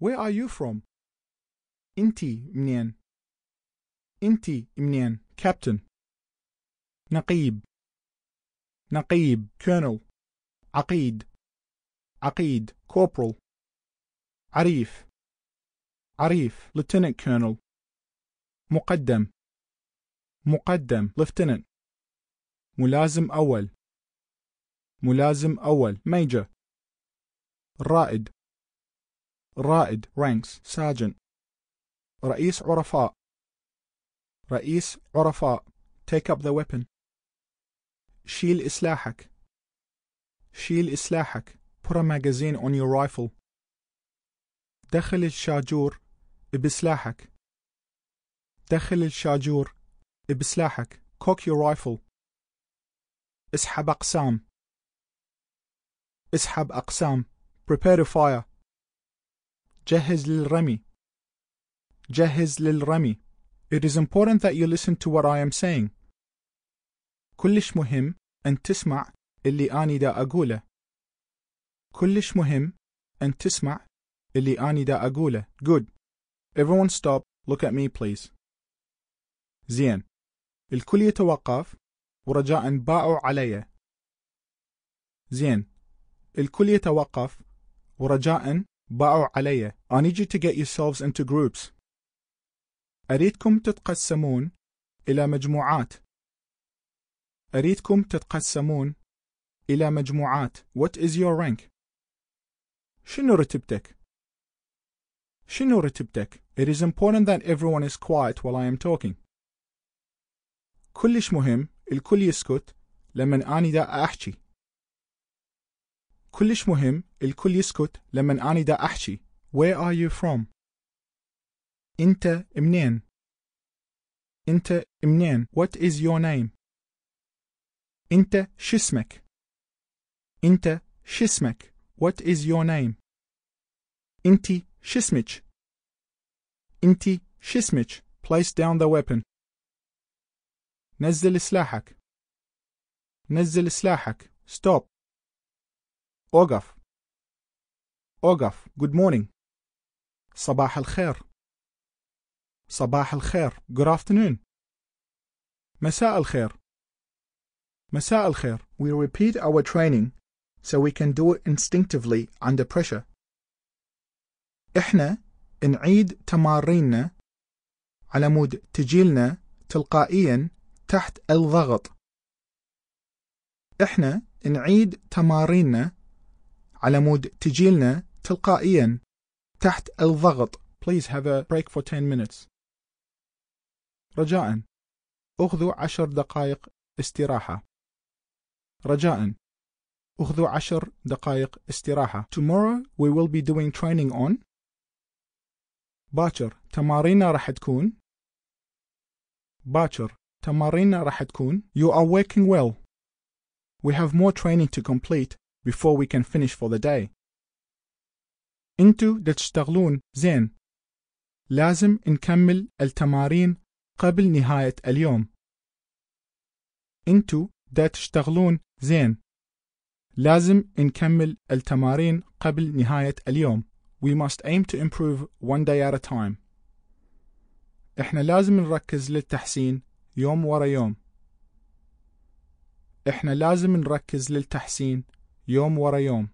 Where are you from? انتي منين؟ انتي منين؟ Captain نقيب نقيب Colonel عقيد عقيد Corporal عريف عريف Lieutenant Colonel مقدم مقدم Lieutenant ملازم أول ملازم أول Major رائد رائد ranks sergeant. رئيس عرفاء. رئيس عرفاء take up the weapon. شيل إسلاحك. شيل إسلاحك. put a magazine on your rifle. دخل الشاجور بسلاحك دخل الشاجور بسلاحك cock your rifle. اسحب أقسام. اسحب أقسام. prepare to fire. جهز للرمي. جهز للرمي. It is important that you listen to what I am saying. كلش مهم أن تسمع اللي أني دا أقوله. كلش مهم أن تسمع اللي أني دا أقوله. Good. Everyone stop. Look at me please. زين. الكل يتوقف ورجاء باعوا علي. زين. الكل يتوقف ورجاء باعوا علي I need you to get yourselves into groups أريدكم تتقسمون إلى مجموعات أريدكم تتقسمون إلى مجموعات What is your rank? شنو رتبتك؟ شنو رتبتك؟ It is important that everyone is quiet while I am talking. كلش مهم الكل يسكت لمن أني دا أحكي. كلش مهم الكل يسكت لمن أني دا أحكي. Where are you from? أنت منين؟ أنت منين؟ What is your name? أنت شسمك؟ أنت شسمك؟ What is your name? أنتي شسمك؟ أنتي شسمك؟ Place down the weapon. نزل سلاحك. نزل سلاحك. Stop. أوقف. أوقف. Good morning. صباح الخير. صباح الخير. Good afternoon. مساء الخير. مساء الخير. We repeat our training so we can do it instinctively under pressure. إحنا نعيد تماريننا على مود تجيلنا تلقائيا تحت الضغط. إحنا نعيد تماريننا على مود تجيلنا تلقائيا تحت الضغط. Please have a break for 10 minutes. رجاء أخذوا عشر دقائق استراحة. رجاء أخذوا عشر دقائق استراحة. Tomorrow we will be doing training on باكر تماريننا راح تكون باكر تماريننا راح تكون You are working well. We have more training to complete before we can finish for the day. انتو دا تشتغلون زين. لازم نكمل التمارين قبل نهاية اليوم. انتو دا تشتغلون زين. لازم نكمل التمارين قبل نهاية اليوم. We must aim to improve one day at a time. إحنا لازم نركز للتحسين يوم ورا يوم. إحنا لازم نركز للتحسين يوم ورا يوم.